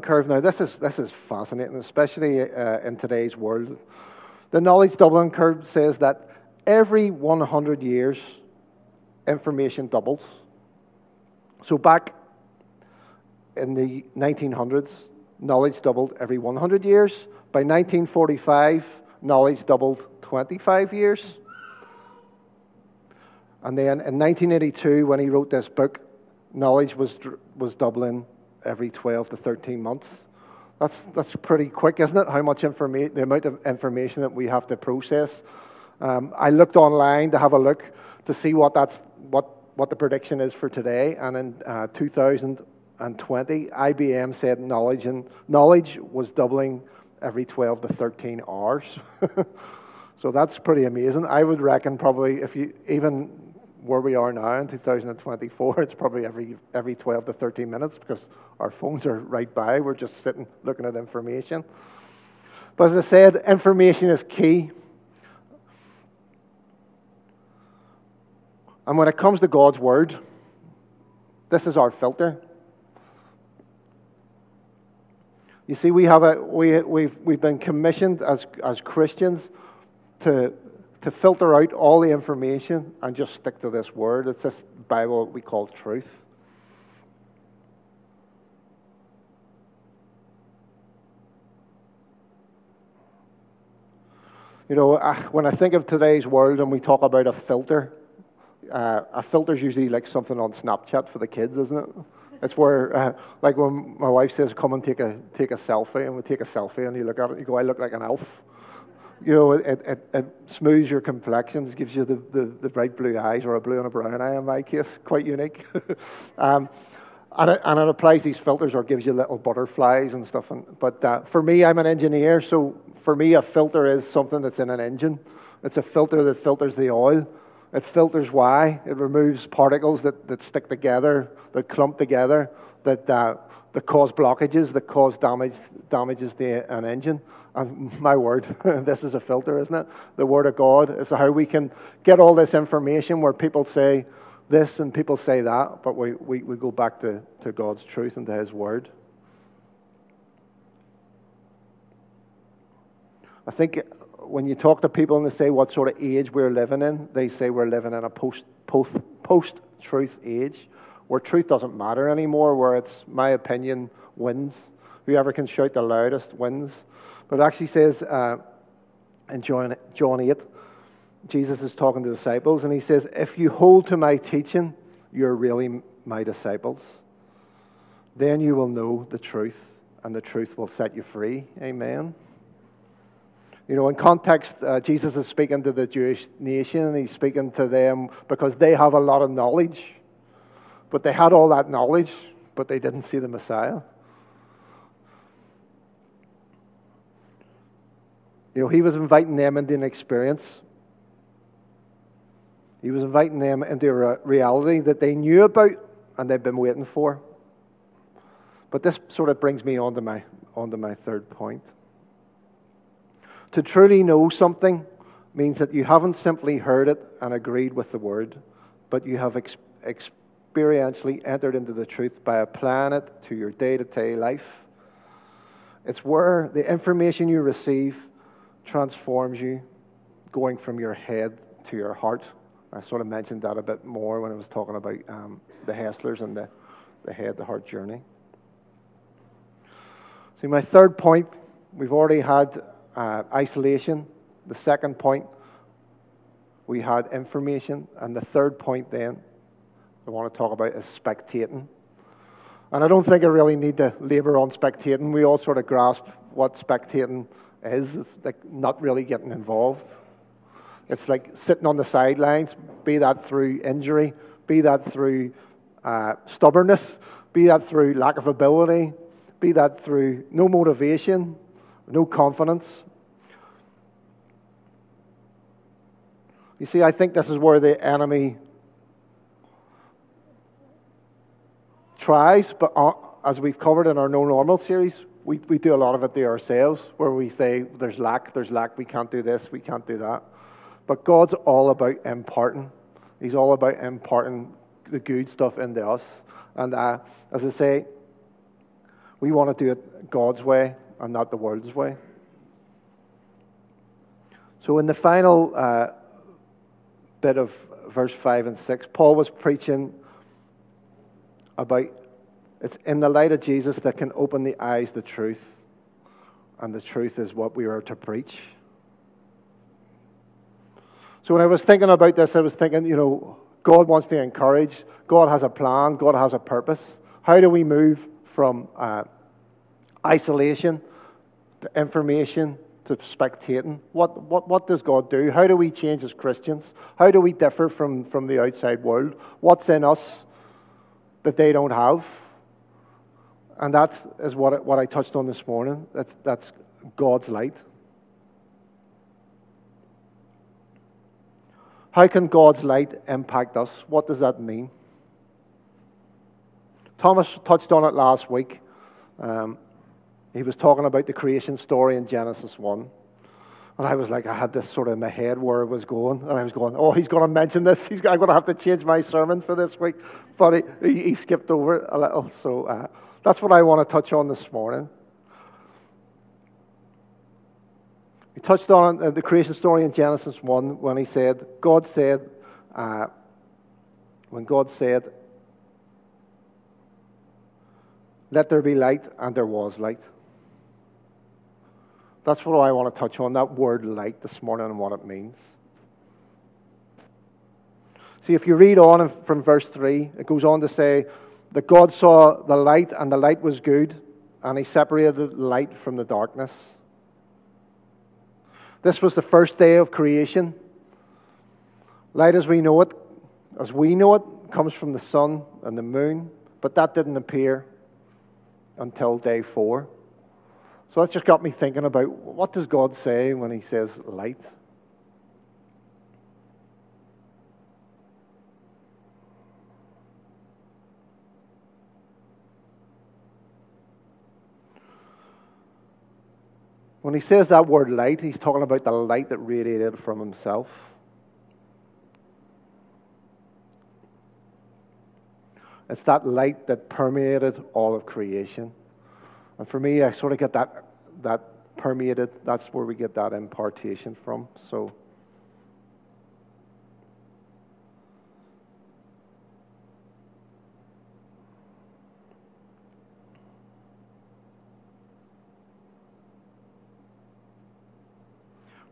curve. Now, this is, this is fascinating, especially uh, in today's world. The knowledge doubling curve says that every 100 years, information doubles. So, back in the 1900s, knowledge doubled every 100 years. By 1945, knowledge doubled 25 years. And then in 1982, when he wrote this book, knowledge was, was doubling every 12 to 13 months. That's, that's pretty quick, isn't it? How much information, the amount of information that we have to process. Um, I looked online to have a look to see what, that's, what, what the prediction is for today. And in uh, 2020, IBM said knowledge, and knowledge was doubling every 12 to 13 hours. so that's pretty amazing. I would reckon probably if you even where we are now in 2024, it's probably every, every 12 to 13 minutes because our phones are right by. We're just sitting looking at information. But as I said, information is key. And when it comes to God's Word, this is our filter. You see, we have a, we, we've, we've been commissioned as, as Christians to to filter out all the information and just stick to this word. It's this Bible we call truth. You know, when I think of today's world and we talk about a filter, uh, a filter is usually like something on Snapchat for the kids, isn't it? It's where, uh, like when my wife says, "Come and take a take a selfie," and we take a selfie, and you look at it, you go, "I look like an elf." You know, it, it, it smooths your complexions, gives you the, the, the, bright blue eyes, or a blue and a brown eye in my case, quite unique. um, and, it, and it applies these filters or gives you little butterflies and stuff. And, but uh, for me, I'm an engineer, so for me, a filter is something that's in an engine. It's a filter that filters the oil. It filters why. It removes particles that, that stick together, that clump together, that, uh, that cause blockages, that cause damage, damages to an engine. And my word, this is a filter, isn't it? The Word of God is how we can get all this information where people say this and people say that, but we, we, we go back to, to God's truth and to His Word. I think when you talk to people and they say what sort of age we're living in, they say we're living in a post, post, post truth age where truth doesn't matter anymore, where it's my opinion wins. Whoever can shout the loudest wins. But it actually says uh, in John, John 8, Jesus is talking to disciples, and he says, If you hold to my teaching, you're really my disciples. Then you will know the truth, and the truth will set you free. Amen. You know, in context, uh, Jesus is speaking to the Jewish nation, and he's speaking to them because they have a lot of knowledge. But they had all that knowledge, but they didn't see the Messiah. You know, he was inviting them into an experience. He was inviting them into a reality that they knew about and they've been waiting for. But this sort of brings me on to my, on to my third point. To truly know something means that you haven't simply heard it and agreed with the word, but you have ex- experientially entered into the truth by applying it to your day to day life. It's where the information you receive transforms you, going from your head to your heart. I sort of mentioned that a bit more when I was talking about um, the Hesslers and the, the head to heart journey. See, my third point, we've already had uh, isolation. The second point, we had information. And the third point, then, I want to talk about is spectating. And I don't think I really need to labor on spectating. We all sort of grasp what spectating is. It's like not really getting involved. It's like sitting on the sidelines, be that through injury, be that through uh, stubbornness, be that through lack of ability, be that through no motivation, no confidence. You see, I think this is where the enemy tries, but uh, as we've covered in our No Normal series, we, we do a lot of it there ourselves, where we say, there's lack, there's lack, we can't do this, we can't do that. But God's all about imparting. He's all about imparting the good stuff into us. And uh, as I say, We want to do it God's way and not the world's way. So, in the final uh, bit of verse 5 and 6, Paul was preaching about it's in the light of Jesus that can open the eyes to truth, and the truth is what we are to preach. So, when I was thinking about this, I was thinking, you know, God wants to encourage, God has a plan, God has a purpose. How do we move from uh, isolation to information to spectating. What, what, what does God do? How do we change as Christians? How do we differ from, from the outside world? What's in us that they don't have? And that is what, what I touched on this morning. That's, that's God's light. How can God's light impact us? What does that mean? Thomas touched on it last week. Um, he was talking about the creation story in Genesis 1. And I was like, I had this sort of in my head where it was going. And I was going, oh, he's going to mention this. He's, I'm going to have to change my sermon for this week. But he, he skipped over it a little. So uh, that's what I want to touch on this morning. He touched on uh, the creation story in Genesis 1 when he said, God said, uh, when God said, let there be light, and there was light. That's what I want to touch on that word light this morning and what it means. See, if you read on from verse 3, it goes on to say that God saw the light, and the light was good, and he separated the light from the darkness. This was the first day of creation. Light as we know it, as we know it, comes from the sun and the moon, but that didn't appear until day four. So that just got me thinking about what does God say when he says light? When he says that word light, he's talking about the light that radiated from himself. It's that light that permeated all of creation. And for me, I sort of get that, that permeated. That's where we get that impartation from. So.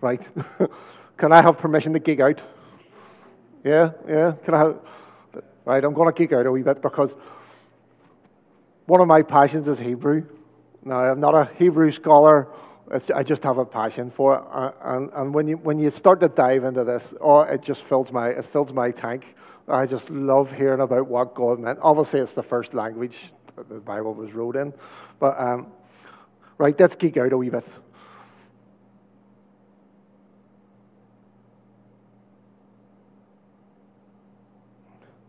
Right. Can I have permission to gig out? Yeah, yeah. Can I have. Right, I'm going to geek out a wee bit because one of my passions is Hebrew. Now, I'm not a Hebrew scholar. It's, I just have a passion for it. Uh, and, and when, you, when you start to dive into this, oh, it just fills my, it fills my tank. I just love hearing about what God meant. Obviously, it's the first language the Bible was wrote in. But, um, right, let's geek out a wee bit.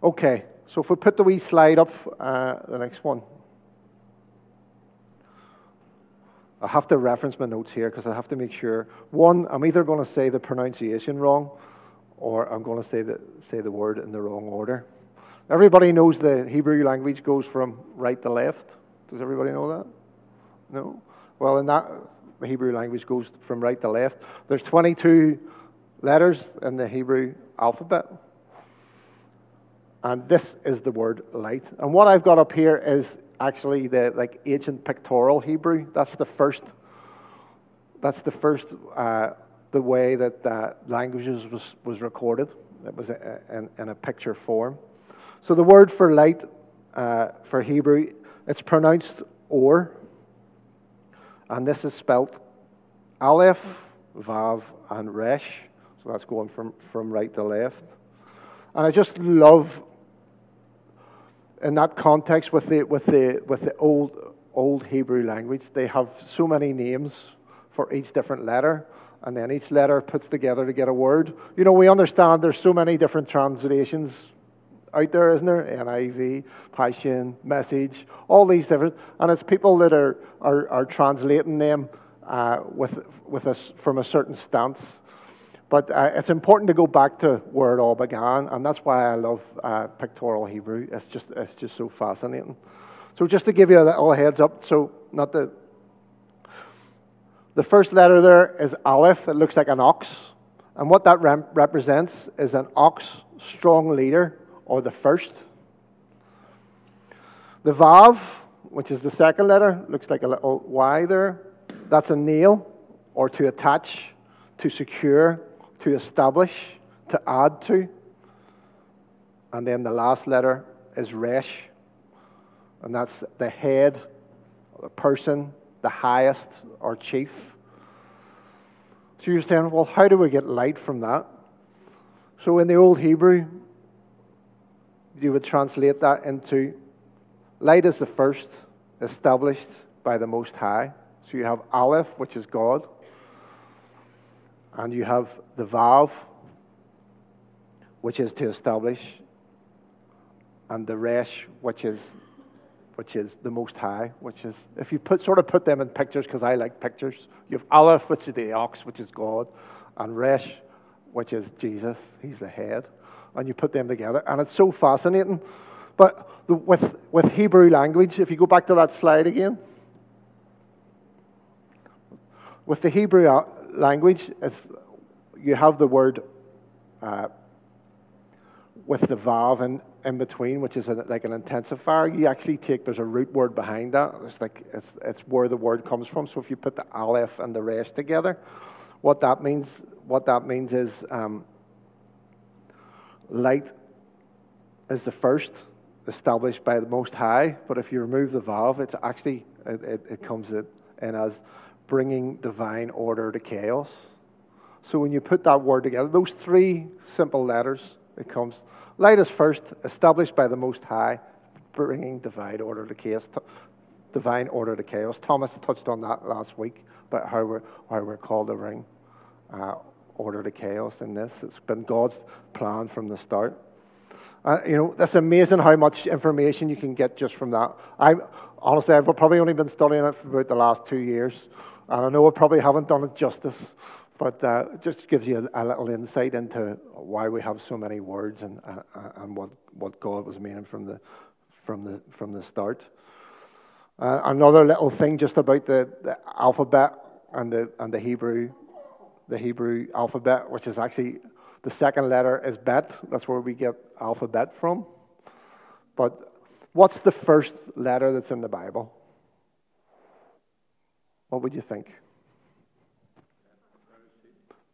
Okay, so if we put the wee slide up, uh, the next one. I have to reference my notes here because I have to make sure. One, I'm either going to say the pronunciation wrong or I'm going to say the, say the word in the wrong order. Everybody knows the Hebrew language goes from right to left. Does everybody know that? No? Well, in that, the Hebrew language goes from right to left. There's 22 letters in the Hebrew alphabet. And this is the word light. And what I've got up here is actually the like ancient pictorial Hebrew. That's the first. That's the first uh, the way that uh, languages was was recorded. It was a, in, in, a picture form. So the word for light uh, for Hebrew, it's pronounced or, and this is spelt aleph, vav, and resh. So that's going from, from right to left. And I just love in that context with the, with the, with the old, old Hebrew language, they have so many names for each different letter, and then each letter puts together to get a word. You know, we understand there's so many different translations out there, isn't there? NIV, Passion, Message, all these different, and it's people that are, are, are translating them uh, with, with us from a certain stance. But uh, it's important to go back to where it all began, and that's why I love uh, pictorial Hebrew. It's just, it's just so fascinating. So just to give you a little heads up, so not the the first letter there is Aleph. It looks like an ox. And what that rem- represents is an ox, strong leader, or the first. The Vav, which is the second letter, looks like a little Y there. That's a nail, or to attach, to secure, to establish, to add to. And then the last letter is Resh, and that's the head, the person, the highest or chief. So you're saying, well, how do we get light from that? So in the Old Hebrew, you would translate that into light is the first established by the Most High. So you have Aleph, which is God, and you have the Vav, which is to establish, and the Resh, which is which is the Most High, which is, if you put, sort of put them in pictures, because I like pictures, you have Aleph, which is the ox, which is God, and Resh, which is Jesus, he's the head, and you put them together, and it's so fascinating. But the, with, with Hebrew language, if you go back to that slide again, with the Hebrew uh, language, it's, you have the word uh, with the vav in, in between, which is a, like an intensifier, you actually take, there's a root word behind that. It's like, it's, it's where the word comes from. So if you put the aleph and the resh together, what that means, what that means is um, light is the first established by the Most High, but if you remove the vav, it's actually, it, it, it comes in as bringing divine order to chaos. So when you put that word together, those three simple letters, it comes Light is first, established by the Most High, bringing divine order to chaos. Divine order to chaos. Thomas touched on that last week about how we're, how we're called to bring uh, order to chaos in this. It's been God's plan from the start. Uh, you know, that's amazing how much information you can get just from that. I honestly, I've probably only been studying it for about the last two years, and I know I probably haven't done it justice. But uh, just gives you a, a, little insight into why we have so many words and, uh, and what, what God was meaning from the, from the, from the start. Uh, another little thing just about the, the alphabet and the, and the Hebrew, the Hebrew alphabet, which is actually the second letter is bet. That's where we get alphabet from. But what's the first letter that's in the Bible? What would you think?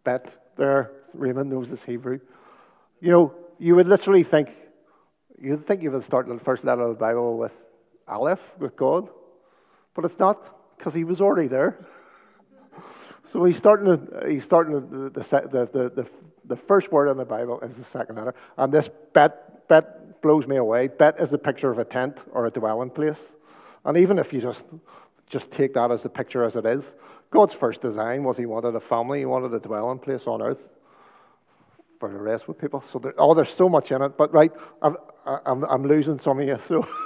bet there. Raymond knows his Hebrew. You know, you would literally think, you'd think you would start the first letter of the Bible with Aleph, with God. But it's not, because he was already there. So he's starting, he's starting the, the, the, the, the first word in the Bible is the second letter. And this bet, bet blows me away. Bet is a picture of a tent or a dwelling place. And even if you just, just take that as the picture as it is, God's first design was He wanted a family, He wanted a dwelling place on earth for the rest with people. So, there, oh, there's so much in it. But, right, I'm, I'm, I'm losing some of you. So,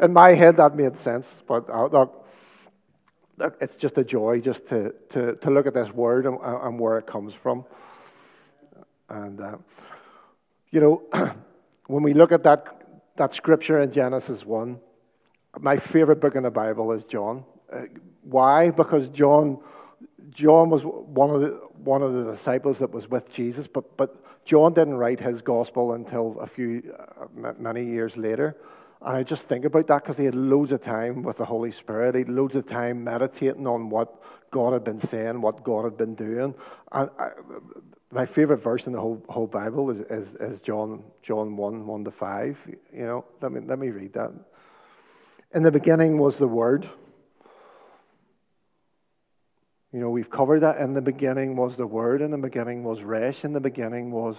in my head, that made sense. But uh, look, look, it's just a joy just to, to, to look at this word and, and where it comes from. And, uh, you know, when we look at that, that scripture in Genesis 1, my favorite book in the Bible is John. Uh, why? Because John, John was one of the one of the disciples that was with Jesus, but but John didn't write his gospel until a few uh, many years later. And I just think about that because he had loads of time with the Holy Spirit. He had loads of time meditating on what God had been saying, what God had been doing. And I, my favorite verse in the whole, whole Bible is, is, is, John, John 1, 1 to 5. You know, let me, let me read that. In the beginning was the Word you know, we've covered that. In the beginning was the Word, in the beginning was Resh, in the beginning was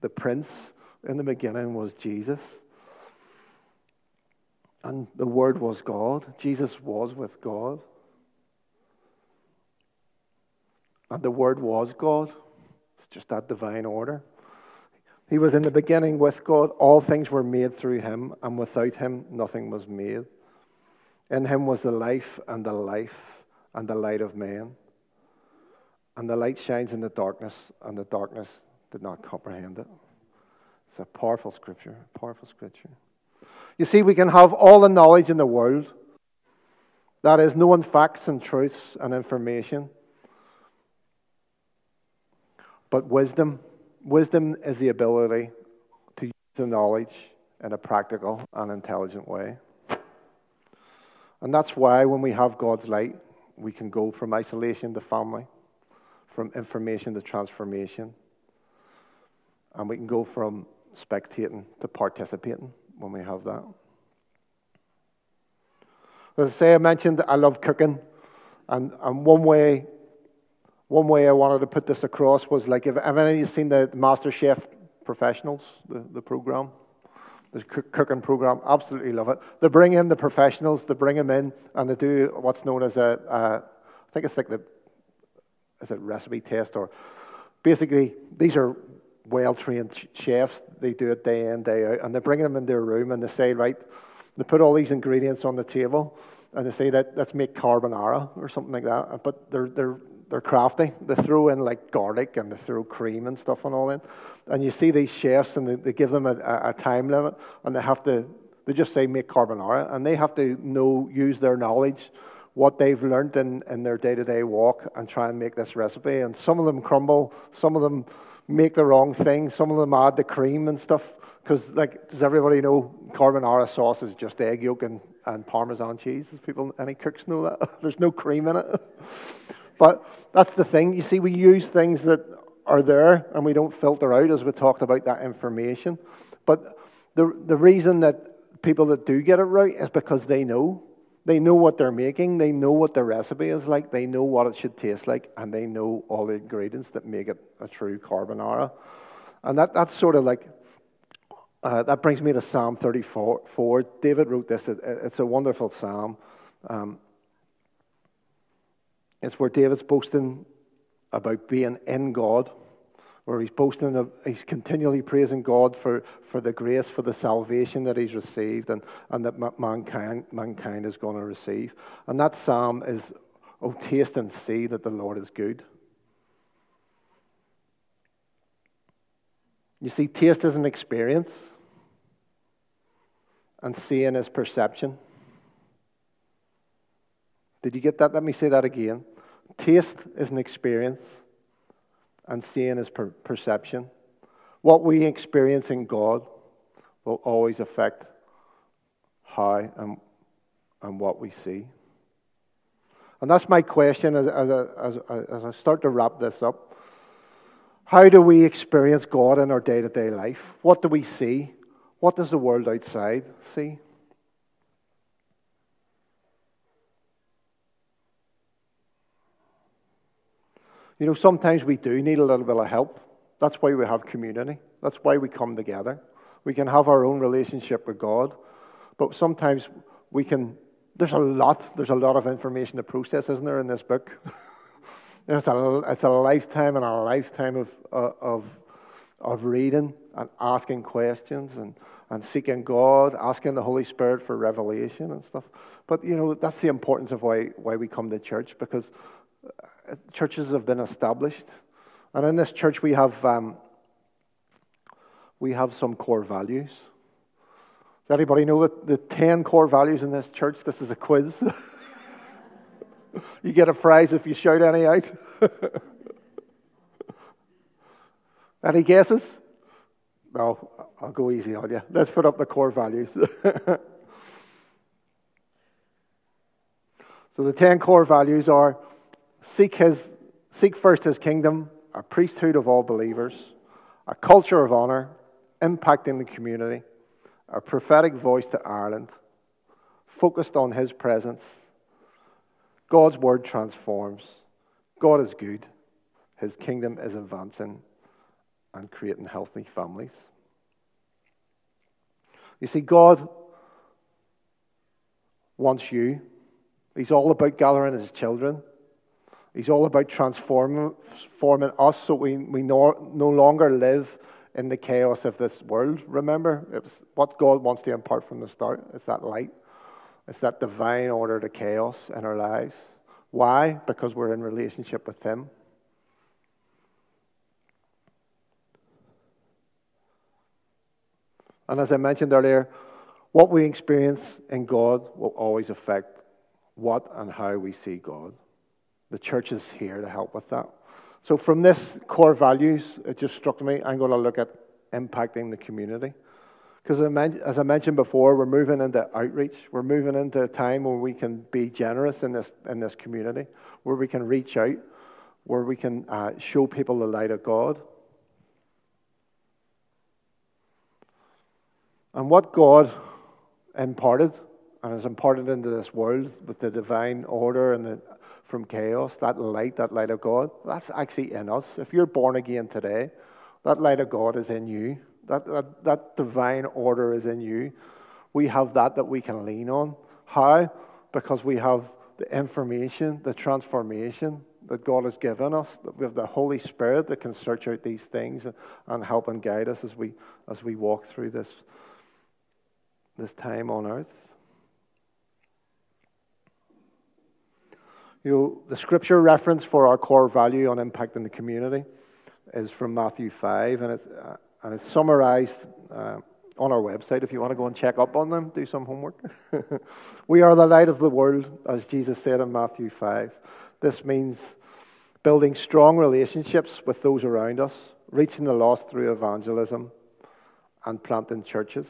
the Prince, in the beginning was Jesus. And the Word was God. Jesus was with God. And the Word was God. It's just that divine order. He was in the beginning with God. All things were made through him, and without him, nothing was made. In him was the life and the life and the light of man. And the light shines in the darkness, and the darkness did not comprehend it. It's a powerful scripture, powerful scripture. You see, we can have all the knowledge in the world. That is, knowing facts and truths and information. But wisdom, wisdom is the ability to use the knowledge in a practical and intelligent way. And that's why when we have God's light, we can go from isolation to family, from information to transformation, and we can go from spectating to participating when we have that. As I say, I mentioned I love cooking, and, and one way one way I wanted to put this across was like, have any of you seen the Master Chef Professionals, the, the program? The cooking program, absolutely love it. They bring in the professionals, they bring them in, and they do what's known as a, I think it's like the, is it recipe test or basically these are well trained chefs. They do it day in, day out, and they bring them in their room and they say, right, they put all these ingredients on the table and they say that let's make carbonara or something like that. But they're they're they're crafty. They throw in like garlic and they throw cream and stuff and all in. And you see these chefs and they, they give them a, a, time limit and they have to, they just say make carbonara and they have to know, use their knowledge, what they've learned in, in their day to day walk and try and make this recipe. And some of them crumble, some of them make the wrong thing, some of them add the cream and stuff. Because, like, does everybody know carbonara sauce is just egg yolk and, and Parmesan cheese? People, any cooks know that? There's no cream in it. But that's the thing. You see, we use things that are there and we don't filter out as we talked about that information. But the, the reason that people that do get it right is because they know. They know what they're making, they know what the recipe is like, they know what it should taste like, and they know all the ingredients that make it a true carbonara. And that, that's sort of like, uh, that brings me to Psalm 34. David wrote this, it, it's a wonderful psalm. Um, it's where David's boasting about being in God, where he's boasting, of, he's continually praising God for, for the grace, for the salvation that he's received and, and that mankind, mankind is going to receive. And that psalm is, Oh, taste and see that the Lord is good. You see, taste is an experience, and seeing is perception. Did you get that? Let me say that again. Taste is an experience, and seeing is per- perception. What we experience in God will always affect how and, and what we see. And that's my question as, as, as, as I start to wrap this up. How do we experience God in our day to day life? What do we see? What does the world outside see? You know, sometimes we do need a little bit of help. That's why we have community. That's why we come together. We can have our own relationship with God, but sometimes we can. There's a lot. There's a lot of information to process, isn't there, in this book? it's a it's a lifetime and a lifetime of uh, of of reading and asking questions and and seeking God, asking the Holy Spirit for revelation and stuff. But you know that's the importance of why why we come to church because churches have been established. And in this church, we have, um, we have some core values. Does anybody know that the 10 core values in this church? This is a quiz. you get a prize if you shout any out. any guesses? No, I'll go easy on you. Let's put up the core values. so the 10 core values are Seek, his, seek first his kingdom, a priesthood of all believers, a culture of honor, impacting the community, a prophetic voice to Ireland, focused on his presence. God's word transforms. God is good. His kingdom is advancing and creating healthy families. You see, God wants you. He's all about gathering his children. He's all about transforming us so we, we no, no longer live in the chaos of this world. Remember, it was what God wants to impart from the start. It's that light, it's that divine order to chaos in our lives. Why? Because we're in relationship with Him. And as I mentioned earlier, What we experience in God will always affect what and how we see God. The church is here to help with that. So, from this core values, it just struck me, I'm going to look at impacting the community. Because as I mentioned before, we're moving into outreach. We're moving into a time where we can be generous in this, in this community, where we can reach out, where we can uh, show people the light of God. And what God imparted and has imparted into this world with the divine order and the, from chaos, that light, that light of God, that's actually in us. If you're born again today, that light of God is in you. That, that, that divine order is in you. We have that that we can lean on. How? Because we have the information, the transformation that God has given us. That We have the Holy Spirit that can search out these things and help and guide us as we, as we walk through this, this time on earth. You know, the scripture reference for our core value on impacting the community is from Matthew 5, and it's, uh, and it's summarized uh, on our website if you want to go and check up on them, do some homework. we are the light of the world, as Jesus said in Matthew 5. This means building strong relationships with those around us, reaching the lost through evangelism, and planting churches.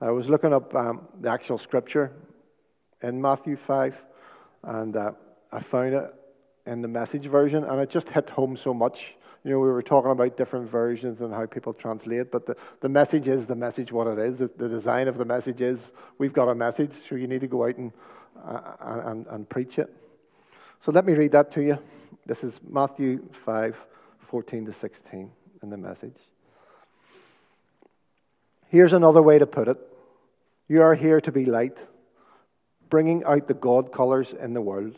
I was looking up um, the actual scripture in Matthew 5, and uh, I found it in the message version, and it just hit home so much. You know, we were talking about different versions and how people translate, but the, the message is the message what it is. The, the design of the message is we've got a message, so you need to go out and, uh, and, and preach it. So let me read that to you. This is Matthew 5 14 to 16 in the message. Here's another way to put it you are here to be light, bringing out the God colors in the world.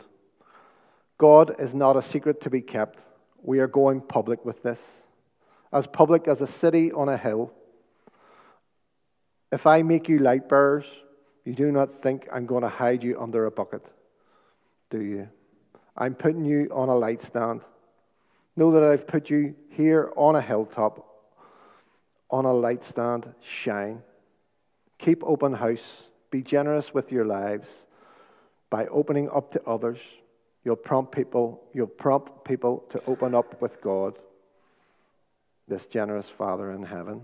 God is not a secret to be kept. We are going public with this, as public as a city on a hill. If I make you light bearers, you do not think I'm going to hide you under a bucket, do you? I'm putting you on a light stand. Know that I've put you here on a hilltop, on a light stand. Shine. Keep open house. Be generous with your lives. By opening up to others, you'll prompt people, you'll prompt people to open up with God, this generous Father in heaven.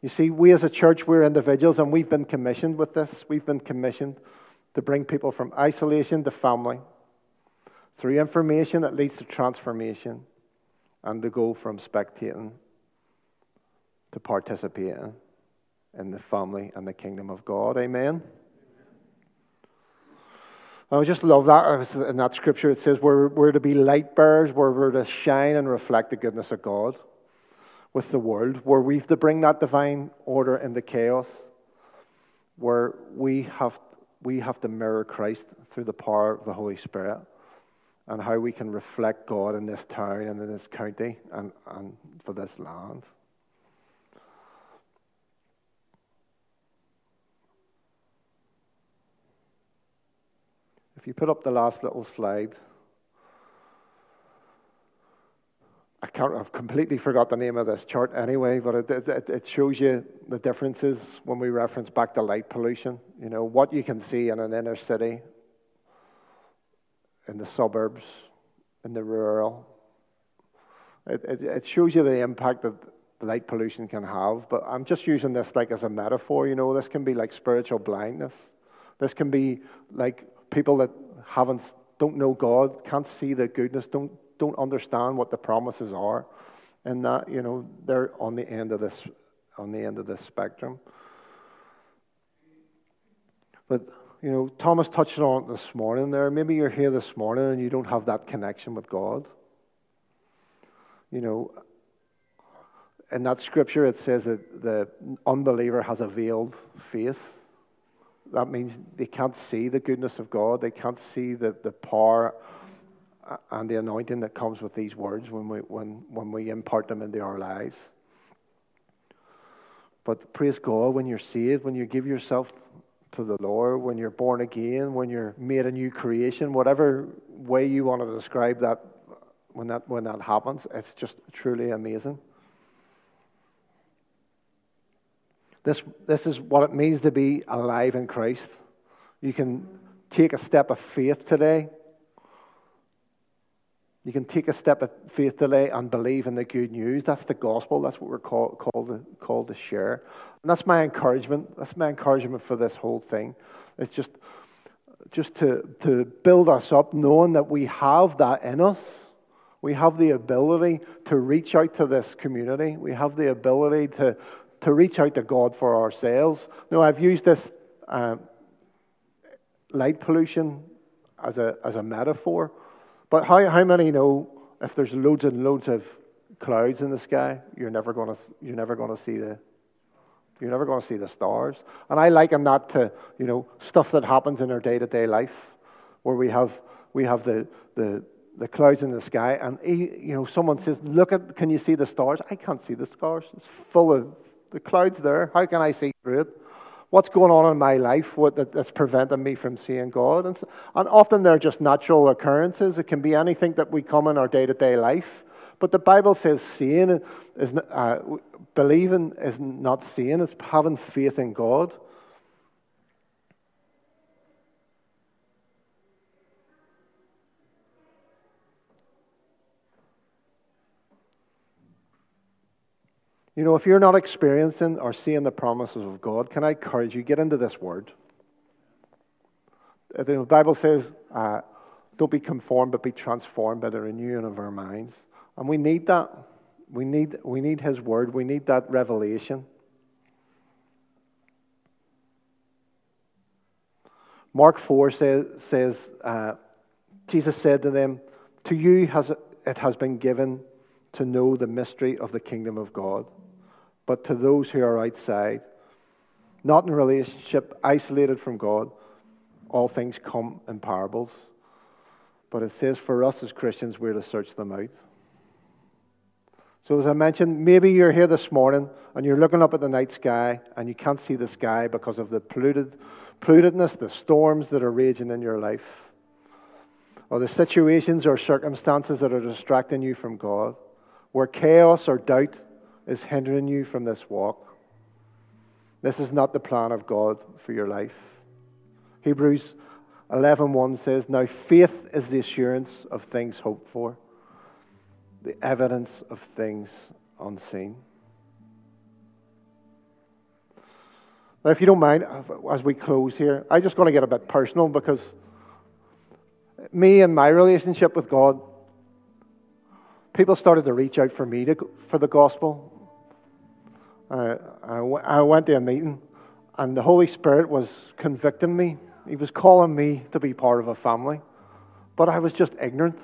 You see, we as a church, we're individuals, and we've been commissioned with this. We've been commissioned to bring people from isolation to family through information that leads to transformation and to go from spectating to participate in the family and the kingdom of God. Amen. I just love that. In that scripture, it says we're, we're to be light bearers, where we're to shine and reflect the goodness of God with the world, where we've to bring that divine order in the chaos, where we have, we have to mirror Christ through the power of the Holy Spirit, and how we can reflect God in this town and in this county and, and for this land. If you put up the last little slide, I can't, I've completely forgot the name of this chart anyway, but it, it, it, shows you the differences when we reference back to light pollution. You know, what you can see in an inner city, in the suburbs, in the rural. It, it, it shows you the impact that light pollution can have, but I'm just using this like as a metaphor. You know, this can be like spiritual blindness. This can be like people that haven't, don't know God, can't see the goodness, don't, don't understand what the promises are, and that, you know, they're on the end of this, on the end of this spectrum. But, you know, Thomas touched on it this morning there. Maybe you're here this morning and you don't have that connection with God. You know, in that scripture, it says that the unbeliever has a veiled face that means they can't see the goodness of God. They can't see the, the power and the anointing that comes with these words when we, when, when we impart them into our lives. But praise God, when you're saved, when you give yourself to the Lord, when you're born again, when you're made a new creation, whatever way you want to describe that, when that, when that happens, it's just truly amazing. This, this is what it means to be alive in Christ. You can take a step of faith today. You can take a step of faith today and believe in the good news. That's the gospel. That's what we're called, called, to, called to share. And that's my encouragement. That's my encouragement for this whole thing. It's just, just to, to build us up, knowing that we have that in us. We have the ability to reach out to this community. We have the ability to, to reach out to God for ourselves. Now, I've used this um, light pollution as a, as a metaphor, but how, how many know if there's loads and loads of clouds in the sky, you're never going to, you're never going to see the, you're never going to see the stars. And I liken that to, you know, stuff that happens in our day-to-day life, where we have, we have the, the, the clouds in the sky, and you know, someone says, "Look at, can you see the stars?" I can't see the stars. It's full of the clouds there. How can I see through it? What's going on in my life what, that, that's preventing me from seeing God? And, so, and often they're just natural occurrences. It can be anything that we come in our day to day life. But the Bible says seeing is uh, believing is not seeing; it's having faith in God. You know, if you're not experiencing or seeing the promises of God, can I encourage you, get into this word. Uh, the Bible says, uh, don't be conformed, but be transformed by the renewing of our minds. And we need that. We need, we need His word. We need that revelation. Mark 4 says, says uh, Jesus said to them, To you has, it has been given to know the mystery of the kingdom of God but to those who are outside, not in a relationship, isolated from God, all things come in parables. But it says for us as Christians, we're to search them out. So, as I mentioned, maybe you're here this morning and you're looking up at the night sky and you can't see the sky because of the polluted, pollutedness, the storms that are raging in your life, or the situations or circumstances that are distracting you from God, where chaos or doubt is hindering you from this walk. This is not the plan of God for your life. Hebrews 11:1 says, "Now faith is the assurance of things hoped for, the evidence of things unseen." Now, if you don't mind, as we close here, I'm just going to get a bit personal because me and my relationship with God, people started to reach out for me to, for the gospel. I, I went to a meeting, and the Holy Spirit was convicting me. He was calling me to be part of a family. But I was just ignorant.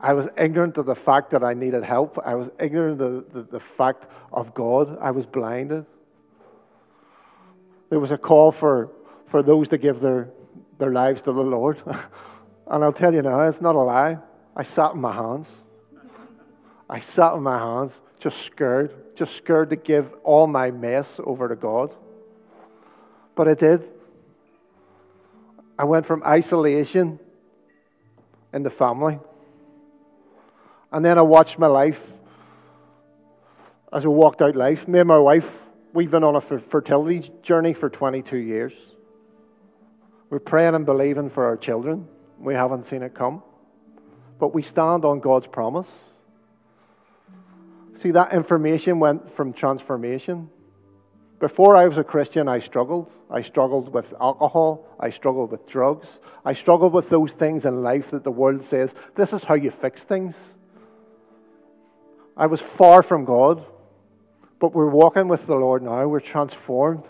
I was ignorant of the fact that I needed help. I was ignorant of the, the, the fact of God. I was blinded. There was a call for, for those to give their, their lives to the Lord. and I'll tell you now, it's not a lie. I sat in my hands. I sat in my hands, just scared just scared to give all my mess over to God. But I did. I went from isolation in the family. And then I watched my life as I walked out life. Me and my wife, we've been on a fertility journey for 22 years. We're praying and believing for our children. We haven't seen it come. But we stand on God's promise. See, that information went from transformation. Before I was a Christian, I struggled. I struggled with alcohol. I struggled with drugs. I struggled with those things in life that the world says, this is how you fix things. I was far from God, but we're walking with the Lord now. We're transformed.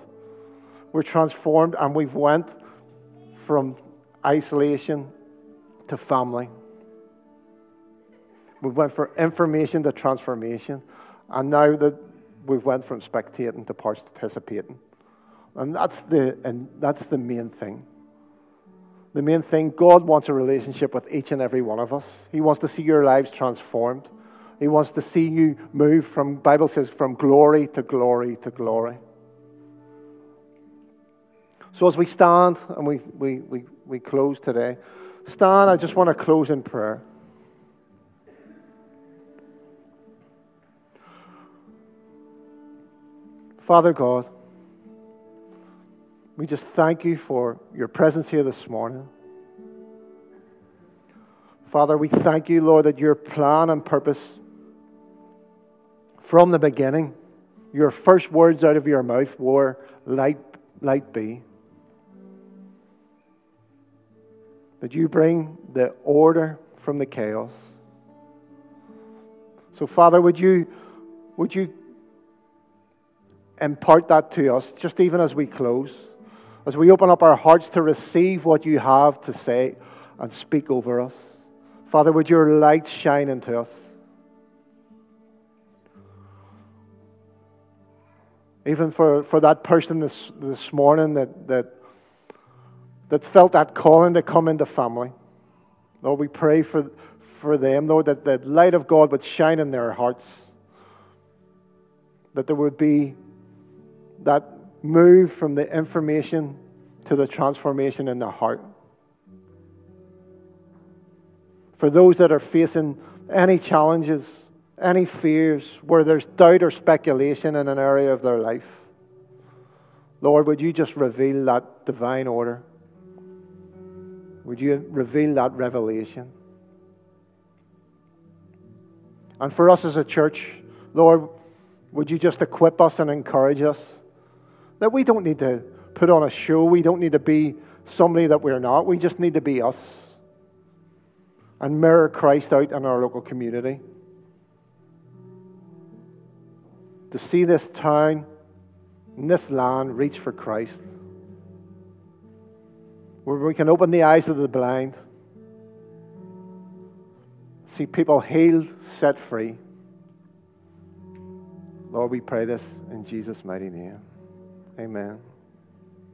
We're transformed, and we've went from isolation to family. We went from information to transformation. And now that we've went from spectating to participating. And that's the, and that's the main thing. The main thing, God wants a relationship with each and every one of us. He wants to see your lives transformed. He wants to see you move from, Bible says, from glory to glory to glory. So as we stand and we, we, we, we close today, stand, I just want to close in prayer. Father God, We just thank you for your presence here this morning. Father, we thank you, Lord, that your plan and purpose from the beginning, your first words out of your mouth were, Light, light be. That you bring the order from the chaos. So, Father, would you, would you impart that to us, just even as we close, as we open up our hearts to receive what you have to say and speak over us? Father, would your light shine into us? Even for, for that person this, this morning that, that, that felt that calling to come into family. Lord, we pray for, for them, Lord, that the light of God would shine in their hearts. That there would be that move from the information to the transformation in the heart. For those that are facing any challenges, any fears, where there's doubt or speculation in an area of their life, Lord, would you just reveal that divine order? Would you reveal that revelation? And for us as a church, Lord, would you just equip us and encourage us that we don't need to put on a show, we don't need to be somebody that we're not, we just need to be us and mirror Christ out in our local community. To see this town and this land reach for Christ, where we can open the eyes of the blind, see people healed, set free. Lord, we pray this in Jesus' mighty name. Amen.